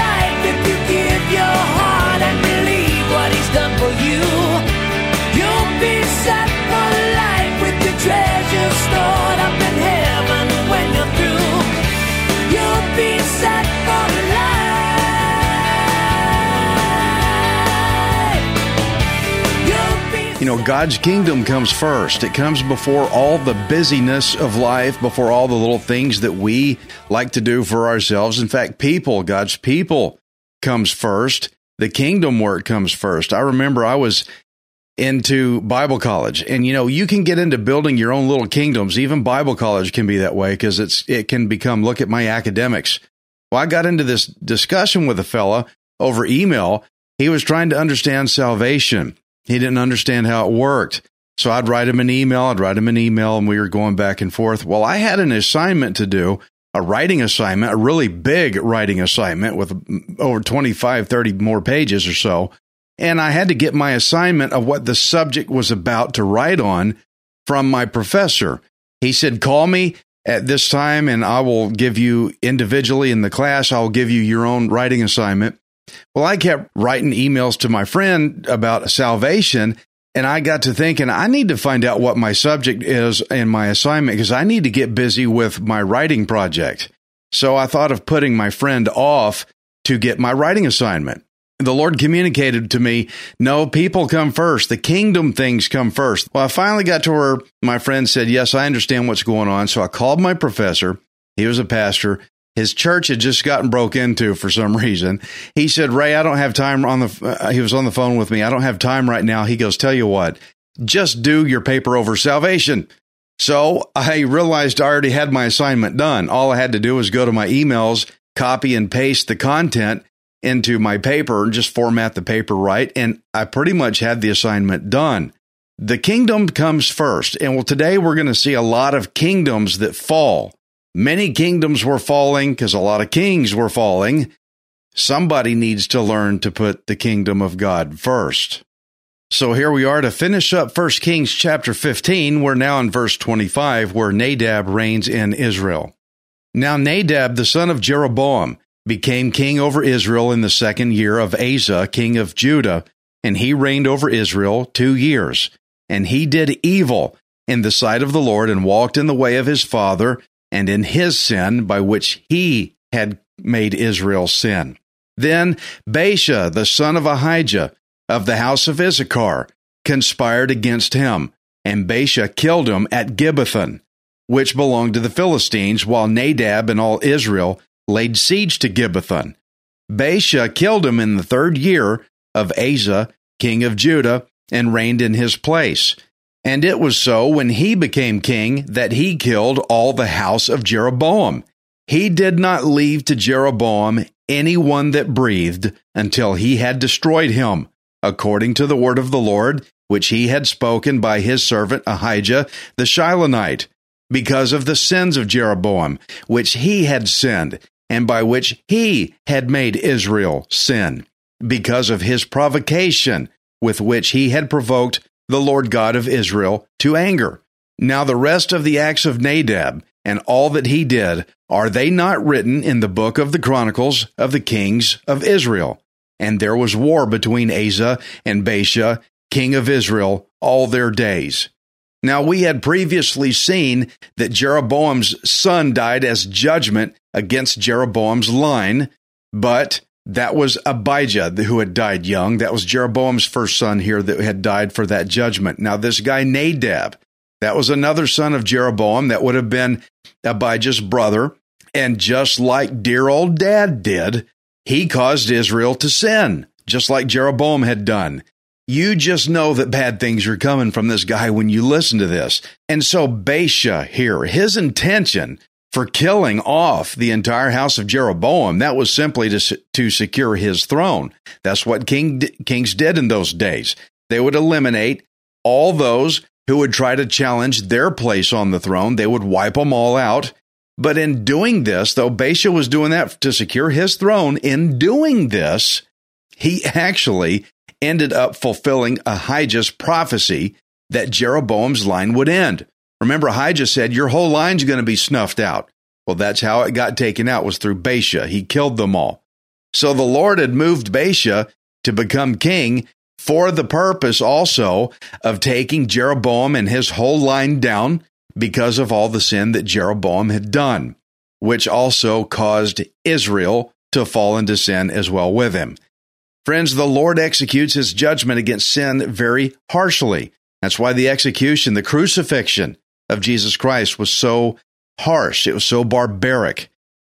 life. If you give your heart know, God's kingdom comes first. It comes before all the busyness of life, before all the little things that we like to do for ourselves. In fact, people, God's people comes first. The kingdom work comes first. I remember I was into Bible college and you know, you can get into building your own little kingdoms. Even Bible college can be that way because it's, it can become, look at my academics. Well, I got into this discussion with a fella over email. He was trying to understand salvation. He didn't understand how it worked. So I'd write him an email, I'd write him an email, and we were going back and forth. Well, I had an assignment to do, a writing assignment, a really big writing assignment with over 25, 30 more pages or so. And I had to get my assignment of what the subject was about to write on from my professor. He said, Call me at this time and I will give you individually in the class, I'll give you your own writing assignment. Well, I kept writing emails to my friend about salvation, and I got to thinking, I need to find out what my subject is in my assignment because I need to get busy with my writing project. So I thought of putting my friend off to get my writing assignment. The Lord communicated to me, no, people come first. The kingdom things come first. Well, I finally got to where my friend said, yes, I understand what's going on. So I called my professor. He was a pastor. His church had just gotten broke into for some reason. He said, Ray, I don't have time on the, uh, he was on the phone with me. I don't have time right now. He goes, tell you what, just do your paper over salvation. So I realized I already had my assignment done. All I had to do was go to my emails, copy and paste the content into my paper and just format the paper right. And I pretty much had the assignment done. The kingdom comes first. And well, today we're going to see a lot of kingdoms that fall. Many kingdoms were falling because a lot of kings were falling. Somebody needs to learn to put the kingdom of God first. So here we are to finish up 1 Kings chapter 15. We're now in verse 25 where Nadab reigns in Israel. Now Nadab, the son of Jeroboam, became king over Israel in the second year of Asa, king of Judah, and he reigned over Israel two years. And he did evil in the sight of the Lord and walked in the way of his father and in his sin by which he had made Israel sin. Then Baasha, the son of Ahijah, of the house of Issachar, conspired against him, and Baasha killed him at Gibbethon, which belonged to the Philistines, while Nadab and all Israel laid siege to Gibbethon. Baasha killed him in the third year of Asa, king of Judah, and reigned in his place. And it was so when he became king that he killed all the house of Jeroboam. He did not leave to Jeroboam anyone that breathed until he had destroyed him, according to the word of the Lord, which he had spoken by his servant Ahijah the Shilonite, because of the sins of Jeroboam, which he had sinned, and by which he had made Israel sin, because of his provocation with which he had provoked the Lord God of Israel to anger. Now the rest of the acts of Nadab and all that he did, are they not written in the book of the Chronicles of the kings of Israel? And there was war between Asa and Baasha, king of Israel, all their days. Now we had previously seen that Jeroboam's son died as judgment against Jeroboam's line, but that was Abijah who had died young. That was Jeroboam's first son here that had died for that judgment. Now this guy Nadab, that was another son of Jeroboam that would have been Abijah's brother. And just like dear old dad did, he caused Israel to sin, just like Jeroboam had done. You just know that bad things are coming from this guy when you listen to this. And so Baasha here, his intention for killing off the entire house of Jeroboam. That was simply to, to secure his throne. That's what king, kings did in those days. They would eliminate all those who would try to challenge their place on the throne. They would wipe them all out. But in doing this, though Baasha was doing that to secure his throne, in doing this, he actually ended up fulfilling Ahijah's prophecy that Jeroboam's line would end. Remember, Ahijah said, Your whole line's going to be snuffed out. Well, that's how it got taken out, was through Baasha. He killed them all. So the Lord had moved Baasha to become king for the purpose also of taking Jeroboam and his whole line down because of all the sin that Jeroboam had done, which also caused Israel to fall into sin as well with him. Friends, the Lord executes his judgment against sin very harshly. That's why the execution, the crucifixion of Jesus Christ was so harsh. It was so barbaric.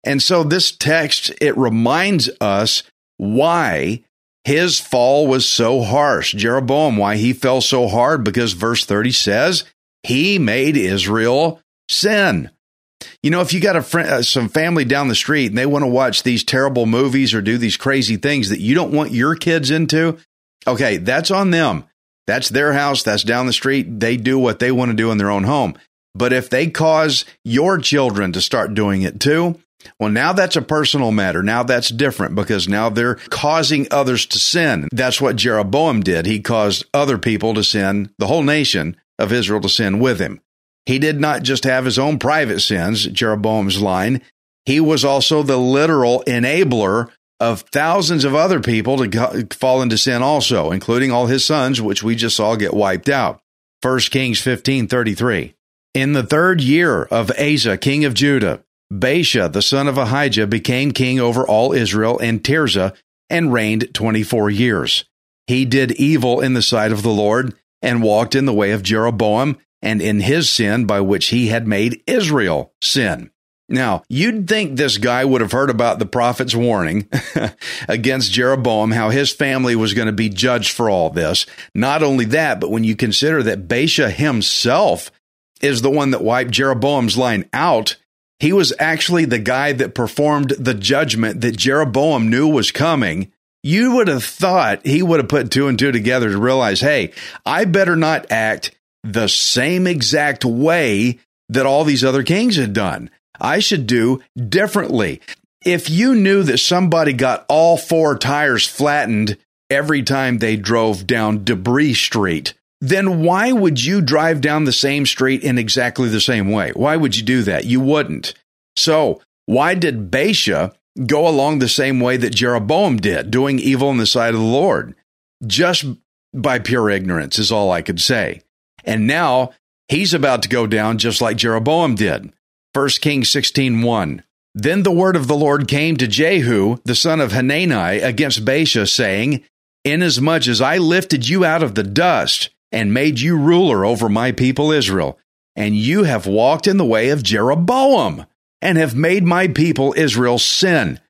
And so this text, it reminds us why his fall was so harsh. Jeroboam, why he fell so hard, because verse 30 says he made Israel sin. You know, if you got a friend, uh, some family down the street and they want to watch these terrible movies or do these crazy things that you don't want your kids into, okay, that's on them. That's their house. That's down the street. They do what they want to do in their own home. But if they cause your children to start doing it too, well, now that's a personal matter. Now that's different because now they're causing others to sin. That's what Jeroboam did. He caused other people to sin, the whole nation of Israel to sin with him. He did not just have his own private sins, Jeroboam's line. He was also the literal enabler of thousands of other people to fall into sin also, including all his sons, which we just saw get wiped out. 1 Kings 15 33. In the third year of Asa, king of Judah, Baasha, the son of Ahijah, became king over all Israel and Tirzah and reigned 24 years. He did evil in the sight of the Lord and walked in the way of Jeroboam and in his sin by which he had made Israel sin. Now, you'd think this guy would have heard about the prophet's warning against Jeroboam, how his family was going to be judged for all this. Not only that, but when you consider that Baasha himself is the one that wiped Jeroboam's line out, he was actually the guy that performed the judgment that Jeroboam knew was coming. You would have thought he would have put two and two together to realize, hey, I better not act the same exact way that all these other kings had done. I should do differently. If you knew that somebody got all four tires flattened every time they drove down Debris Street, then why would you drive down the same street in exactly the same way? Why would you do that? You wouldn't. So, why did Baasha go along the same way that Jeroboam did, doing evil in the sight of the Lord? Just by pure ignorance is all I could say. And now he's about to go down just like Jeroboam did. 1 Kings 16:1. Then the word of the Lord came to Jehu, the son of Hanani, against Baasha, saying, Inasmuch as I lifted you out of the dust and made you ruler over my people Israel, and you have walked in the way of Jeroboam, and have made my people Israel sin,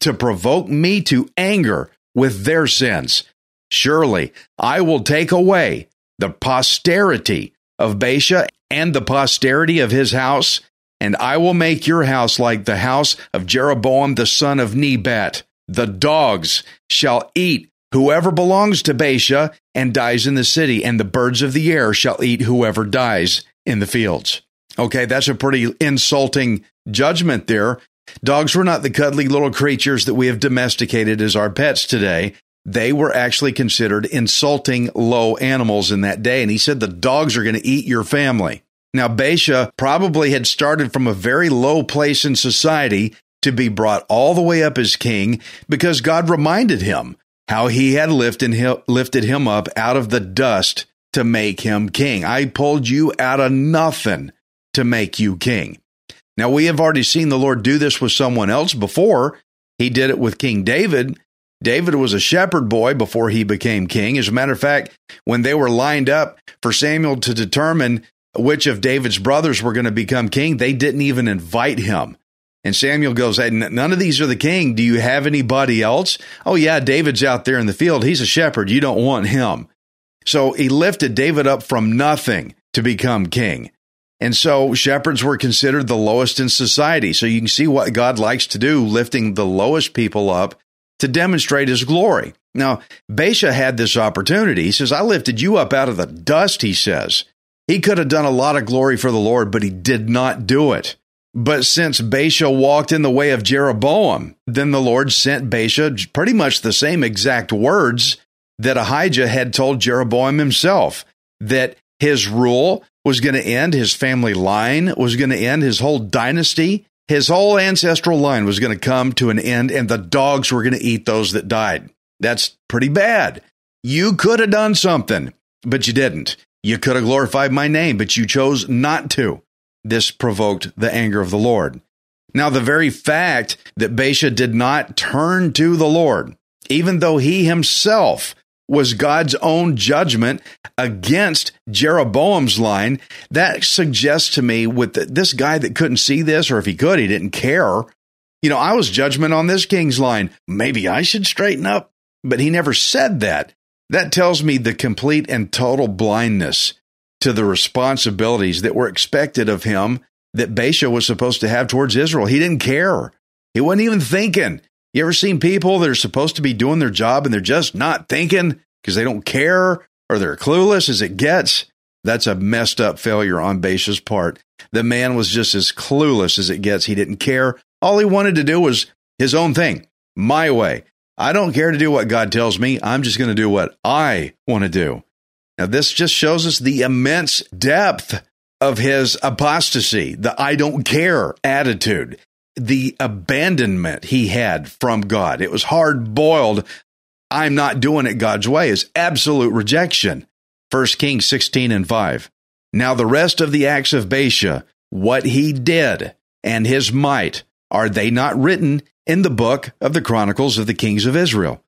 to provoke me to anger with their sins. Surely I will take away the posterity of Baasha and the posterity of his house, and I will make your house like the house of Jeroboam the son of Nebat. The dogs shall eat whoever belongs to Baasha and dies in the city, and the birds of the air shall eat whoever dies in the fields. Okay, that's a pretty insulting judgment there. Dogs were not the cuddly little creatures that we have domesticated as our pets today they were actually considered insulting low animals in that day. And he said the dogs are going to eat your family. Now, Baasha probably had started from a very low place in society to be brought all the way up as king because God reminded him how he had lifted him, lifted him up out of the dust to make him king. I pulled you out of nothing to make you king. Now, we have already seen the Lord do this with someone else before. He did it with King David David was a shepherd boy before he became king. As a matter of fact, when they were lined up for Samuel to determine which of David's brothers were going to become king, they didn't even invite him. And Samuel goes, hey, None of these are the king. Do you have anybody else? Oh, yeah, David's out there in the field. He's a shepherd. You don't want him. So he lifted David up from nothing to become king. And so shepherds were considered the lowest in society. So you can see what God likes to do, lifting the lowest people up to demonstrate his glory. Now, Baasha had this opportunity. He says, I lifted you up out of the dust, he says. He could have done a lot of glory for the Lord, but he did not do it. But since Baasha walked in the way of Jeroboam, then the Lord sent Baasha pretty much the same exact words that Ahijah had told Jeroboam himself that his rule was going to end, his family line was going to end, his whole dynasty, his whole ancestral line was going to come to an end, and the dogs were going to eat those that died. That's pretty bad. You could have done something, but you didn't. You could have glorified my name, but you chose not to. This provoked the anger of the Lord. Now, the very fact that Baasha did not turn to the Lord, even though he himself was God's own judgment against Jeroboam's line. That suggests to me with the, this guy that couldn't see this, or if he could, he didn't care. You know, I was judgment on this king's line. Maybe I should straighten up. But he never said that. That tells me the complete and total blindness to the responsibilities that were expected of him that Baasha was supposed to have towards Israel. He didn't care. He wasn't even thinking. You ever seen people that are supposed to be doing their job and they're just not thinking because they don't care or they're clueless as it gets? That's a messed up failure on Baasha's part. The man was just as clueless as it gets. He didn't care. All he wanted to do was his own thing, my way. I don't care to do what God tells me. I'm just going to do what I want to do. Now, this just shows us the immense depth of his apostasy, the I don't care attitude the abandonment he had from God. It was hard boiled. I'm not doing it God's way is absolute rejection. 1 Kings 16 and 5. Now the rest of the acts of Baasha, what he did and his might, are they not written in the book of the Chronicles of the Kings of Israel?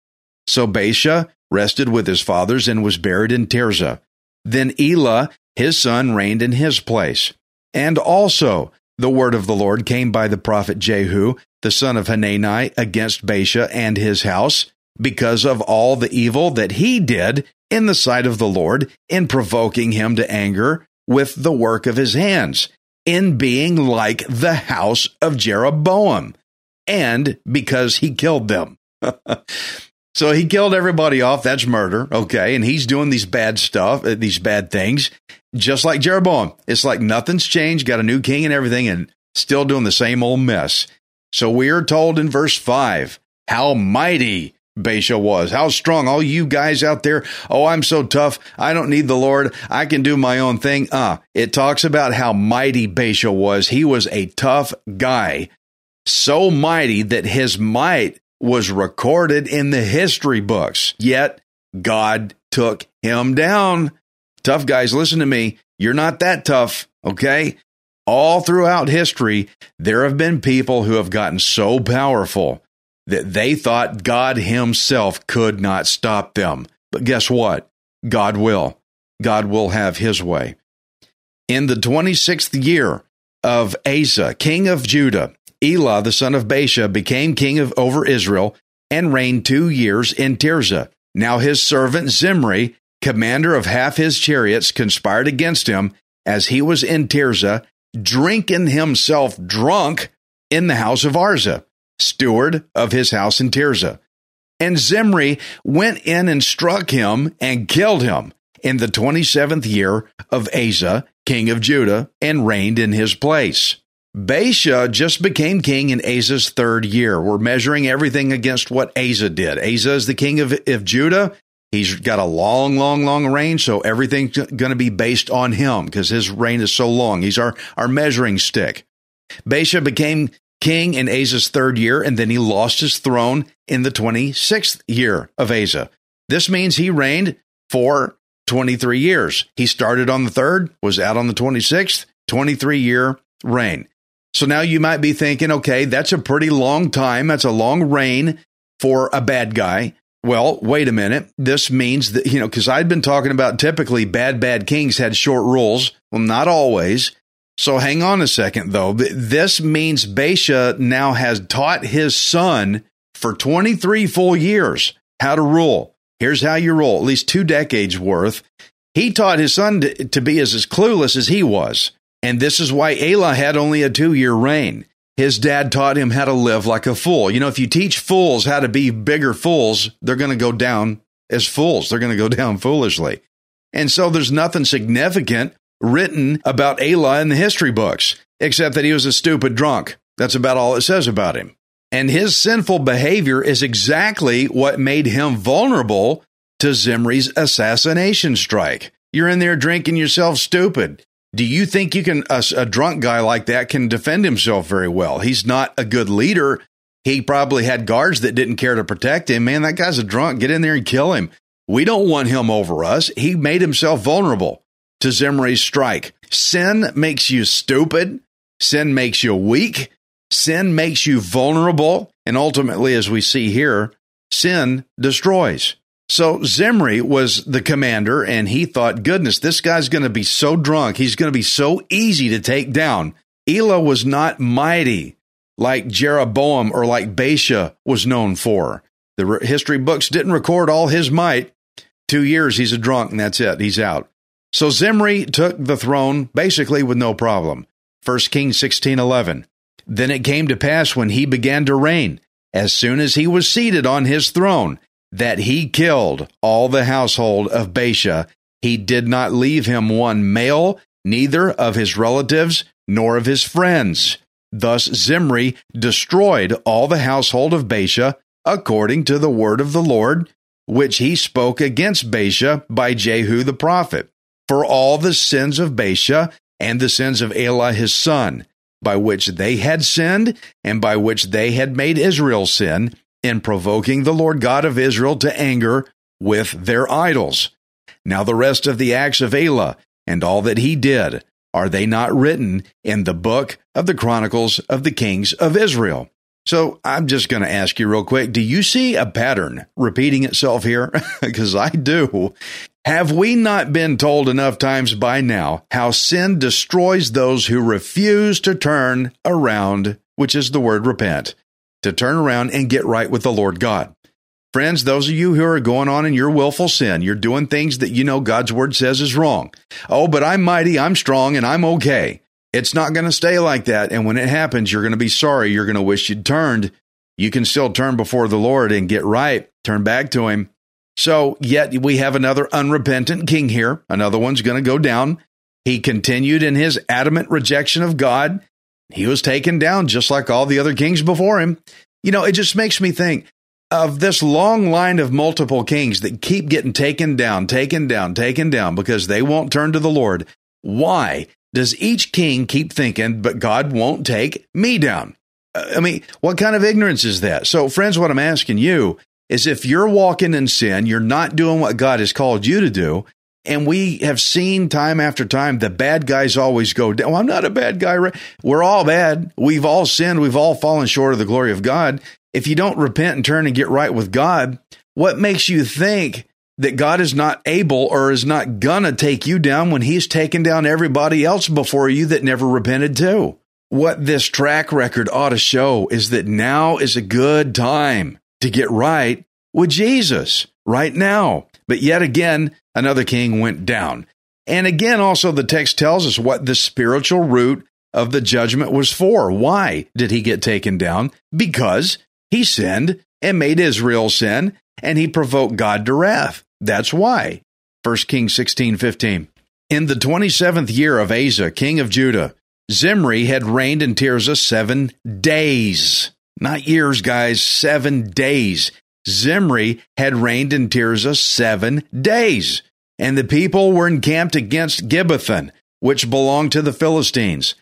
So Baasha rested with his fathers and was buried in Tirzah. Then Elah, his son, reigned in his place. And also the word of the Lord came by the prophet Jehu, the son of Hanani, against Baasha and his house, because of all the evil that he did in the sight of the Lord, in provoking him to anger with the work of his hands, in being like the house of Jeroboam, and because he killed them. so he killed everybody off. That's murder. Okay. And he's doing these bad stuff, uh, these bad things just like Jeroboam. It's like nothing's changed, got a new king and everything, and still doing the same old mess. So we are told in verse 5 how mighty Baasha was, how strong. All you guys out there, oh, I'm so tough. I don't need the Lord. I can do my own thing. Ah, uh, it talks about how mighty Baasha was. He was a tough guy, so mighty that his might was recorded in the history books. Yet God took him down. Tough guys, listen to me. You're not that tough, okay? All throughout history, there have been people who have gotten so powerful that they thought God Himself could not stop them. But guess what? God will. God will have His way. In the 26th year of Asa, king of Judah, Elah, the son of Baasha, became king of over Israel and reigned two years in Tirzah. Now his servant Zimri commander of half his chariots, conspired against him as he was in Tirzah, drinking himself drunk in the house of Arza, steward of his house in Tirzah. And Zimri went in and struck him and killed him in the 27th year of Asa, king of Judah, and reigned in his place. Baasha just became king in Asa's third year. We're measuring everything against what Asa did. Asa is the king of, of Judah. He's got a long, long, long reign, so everything's going to be based on him because his reign is so long. He's our, our measuring stick. Baasha became king in Asa's third year, and then he lost his throne in the 26th year of Asa. This means he reigned for 23 years. He started on the third, was out on the 26th, 23 year reign. So now you might be thinking, okay, that's a pretty long time. That's a long reign for a bad guy. Well, wait a minute. This means that, you know, because I'd been talking about typically bad, bad kings had short rules. Well, not always. So hang on a second, though. This means Baasha now has taught his son for 23 full years how to rule. Here's how you rule, at least two decades worth. He taught his son to, to be as, as clueless as he was. And this is why Elah had only a two year reign. His dad taught him how to live like a fool. You know, if you teach fools how to be bigger fools, they're going to go down as fools. They're going to go down foolishly. And so there's nothing significant written about Elah in the history books, except that he was a stupid drunk. That's about all it says about him. And his sinful behavior is exactly what made him vulnerable to Zimri's assassination strike. You're in there drinking yourself stupid. Do you think you can a, a, drunk guy like that can defend himself very well? He's not a good leader. He probably had guards that didn't care to protect him. Man, that guy's a drunk. Get in there and kill him. We don't want him over us. He made himself vulnerable to Zimri's strike. Sin makes you stupid. Sin makes you weak. Sin makes you vulnerable. And ultimately, as we see here, sin destroys. So Zimri was the commander, and he thought, goodness, this guy's going to be so drunk. He's going to be so easy to take down. Elah was not mighty like Jeroboam or like Baasha was known for. The history books didn't record all his might. Two years, he's a drunk, and that's it. He's out. So Zimri took the throne basically with no problem. 1 Kings 16:11. Then it came to pass when he began to reign, as soon as he was seated on his throne, that he killed all the household of Baasha. He did not leave him one male, neither of his relatives nor of his friends. Thus Zimri destroyed all the household of Baasha, according to the word of the Lord, which he spoke against Baasha by Jehu the prophet, for all the sins of Baasha and the sins of Elah his son, by which they had sinned, and by which they had made Israel sin, in provoking the Lord God of Israel to anger with their idols. Now the rest of the acts of Elah and all that he did, are they not written in the book of the Chronicles of the Kings of Israel? So I'm just going to ask you real quick do you see a pattern repeating itself here? Because I do. Have we not been told enough times by now how sin destroys those who refuse to turn around, which is the word repent, to turn around and get right with the Lord God? Friends, those of you who are going on in your willful sin, you're doing things that you know God's word says is wrong. Oh, but I'm mighty, I'm strong, and I'm okay. It's not going to stay like that. And when it happens, you're going to be sorry. You're going to wish you'd turned. You can still turn before the Lord and get right, turn back to Him. So, yet we have another unrepentant king here. Another one's going to go down. He continued in his adamant rejection of God. He was taken down just like all the other kings before him. You know, it just makes me think of this long line of multiple kings that keep getting taken down, taken down, taken down because they won't turn to the Lord. Why does each king keep thinking, but God won't take me down? Uh, I mean, what kind of ignorance is that? So, friends, what I'm asking you is if you're walking in sin, you're not doing what God has called you to do. And we have seen time after time the bad guys always go down. Well, I'm not a bad guy. We're all bad. We've all sinned. We've all fallen short of the glory of God. If you don't repent and turn and get right with God, what makes you think that God is not able or is not gonna take you down when he's taken down everybody else before you that never repented too? What this track record ought to show is that now is a good time to get right with Jesus right now. But yet again, another king went down. And again, also, the text tells us what the spiritual root of the judgment was for. Why did he get taken down? Because he sinned and made Israel sin, and he provoked God to wrath. That's why. 1 Kings 16 15. In the 27th year of Asa, king of Judah, Zimri had reigned in Tirzah seven days. Not years, guys, seven days. Zimri had reigned in Tirzah seven days. And the people were encamped against Gibbethon, which belonged to the Philistines.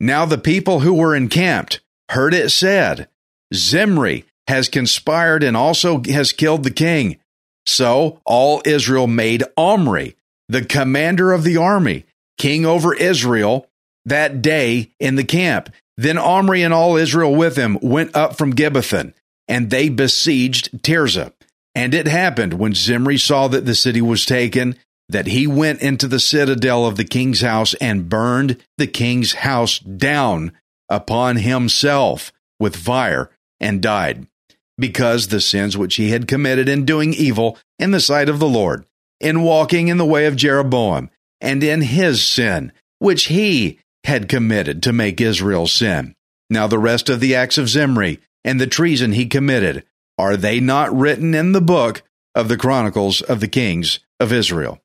Now the people who were encamped heard it said, Zimri has conspired and also has killed the king. So all Israel made Omri, the commander of the army, king over Israel that day in the camp. Then Omri and all Israel with him went up from Gibbethon, and they besieged Tirzah. And it happened when Zimri saw that the city was taken, that he went into the citadel of the king's house and burned the king's house down upon himself with fire and died, because the sins which he had committed in doing evil in the sight of the Lord, in walking in the way of Jeroboam, and in his sin, which he had committed to make Israel sin. Now, the rest of the acts of Zimri and the treason he committed, are they not written in the book of the Chronicles of the Kings of Israel?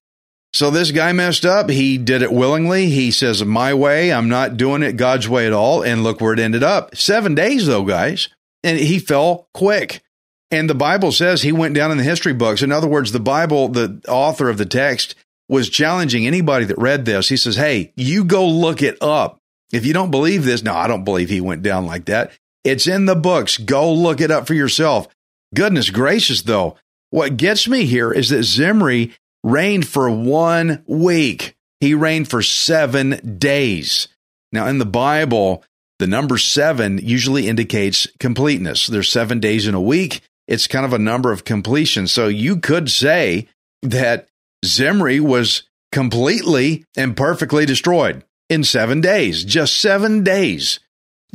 So this guy messed up. He did it willingly. He says, My way, I'm not doing it God's way at all. And look where it ended up. Seven days, though, guys. And he fell quick. And the Bible says he went down in the history books. In other words, the Bible, the author of the text, was challenging anybody that read this. He says, Hey, you go look it up. If you don't believe this, no, I don't believe he went down like that. It's in the books. Go look it up for yourself. Goodness gracious, though. What gets me here is that Zimri reigned for one week. He reigned for seven days. Now, in the Bible, the number seven usually indicates completeness. There's seven days in a week. It's kind of a number of completion. So you could say that Zimri was completely and perfectly destroyed in seven days, just seven days.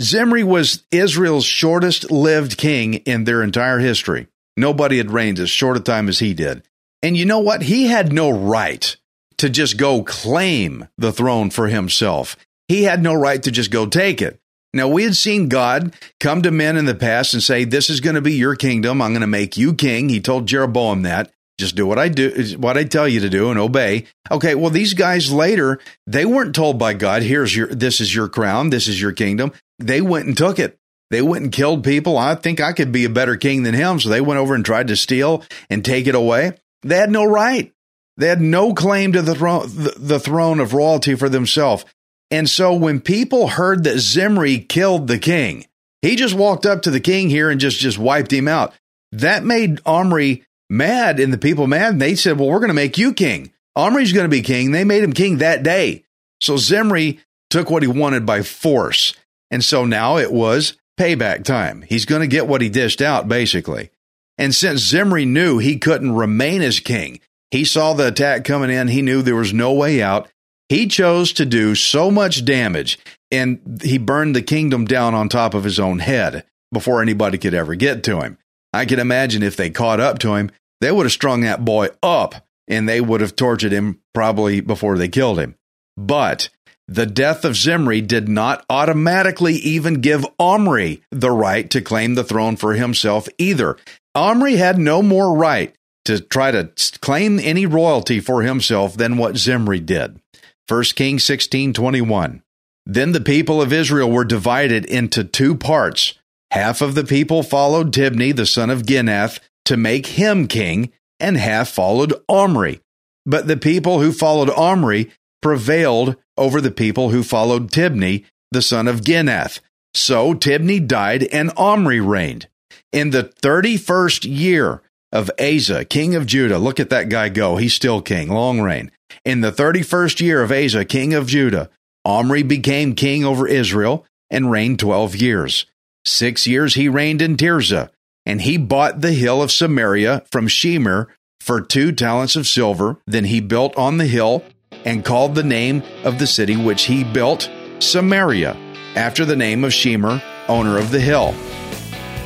Zimri was Israel's shortest lived king in their entire history. Nobody had reigned as short a time as he did. And you know what? He had no right to just go claim the throne for himself. He had no right to just go take it. Now, we had seen God come to men in the past and say, This is going to be your kingdom. I'm going to make you king. He told Jeroboam that. Just do what I do, what I tell you to do and obey. Okay. Well, these guys later, they weren't told by God, here's your, this is your crown. This is your kingdom. They went and took it. They went and killed people. I think I could be a better king than him. So they went over and tried to steal and take it away. They had no right. They had no claim to the throne, the throne of royalty for themselves. And so when people heard that Zimri killed the king, he just walked up to the king here and just, just wiped him out. That made Omri mad and the people mad. And they said, well, we're going to make you king. Omri's going to be king. They made him king that day. So Zimri took what he wanted by force. And so now it was payback time. He's going to get what he dished out, basically. And since Zimri knew he couldn't remain as king, he saw the attack coming in. He knew there was no way out. He chose to do so much damage and he burned the kingdom down on top of his own head before anybody could ever get to him. I can imagine if they caught up to him, they would have strung that boy up and they would have tortured him probably before they killed him. But the death of Zimri did not automatically even give Omri the right to claim the throne for himself either. Omri had no more right to try to claim any royalty for himself than what Zimri did. 1 Kings 16:21. Then the people of Israel were divided into two parts. Half of the people followed Tibni, the son of Ginath, to make him king, and half followed Omri. But the people who followed Omri prevailed over the people who followed Tibni, the son of Ginath. So Tibni died and Omri reigned. In the 31st year of Asa, king of Judah, look at that guy go. He's still king, long reign. In the 31st year of Asa, king of Judah, Omri became king over Israel and reigned 12 years. Six years he reigned in Tirzah, and he bought the hill of Samaria from Shemer for two talents of silver. Then he built on the hill and called the name of the city which he built Samaria, after the name of Shemer, owner of the hill.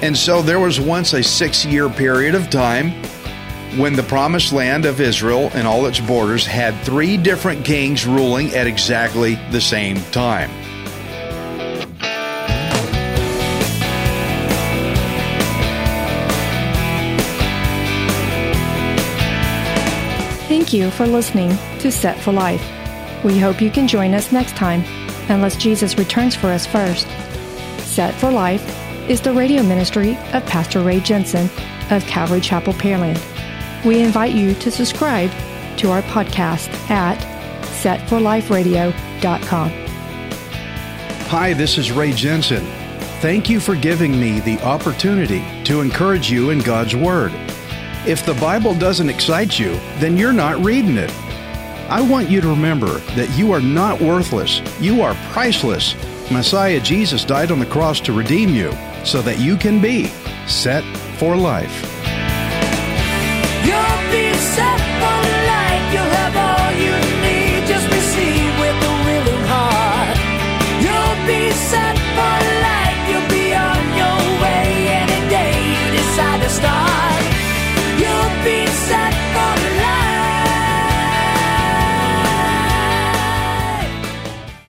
And so there was once a six year period of time when the promised land of Israel and all its borders had three different kings ruling at exactly the same time. Thank you for listening to Set for Life. We hope you can join us next time, unless Jesus returns for us first. Set for Life is the radio ministry of Pastor Ray Jensen of Calvary Chapel, Pearland. We invite you to subscribe to our podcast at setforliferadio.com. Hi, this is Ray Jensen. Thank you for giving me the opportunity to encourage you in God's Word. If the Bible doesn't excite you, then you're not reading it. I want you to remember that you are not worthless, you are priceless. Messiah Jesus died on the cross to redeem you so that you can be set for life.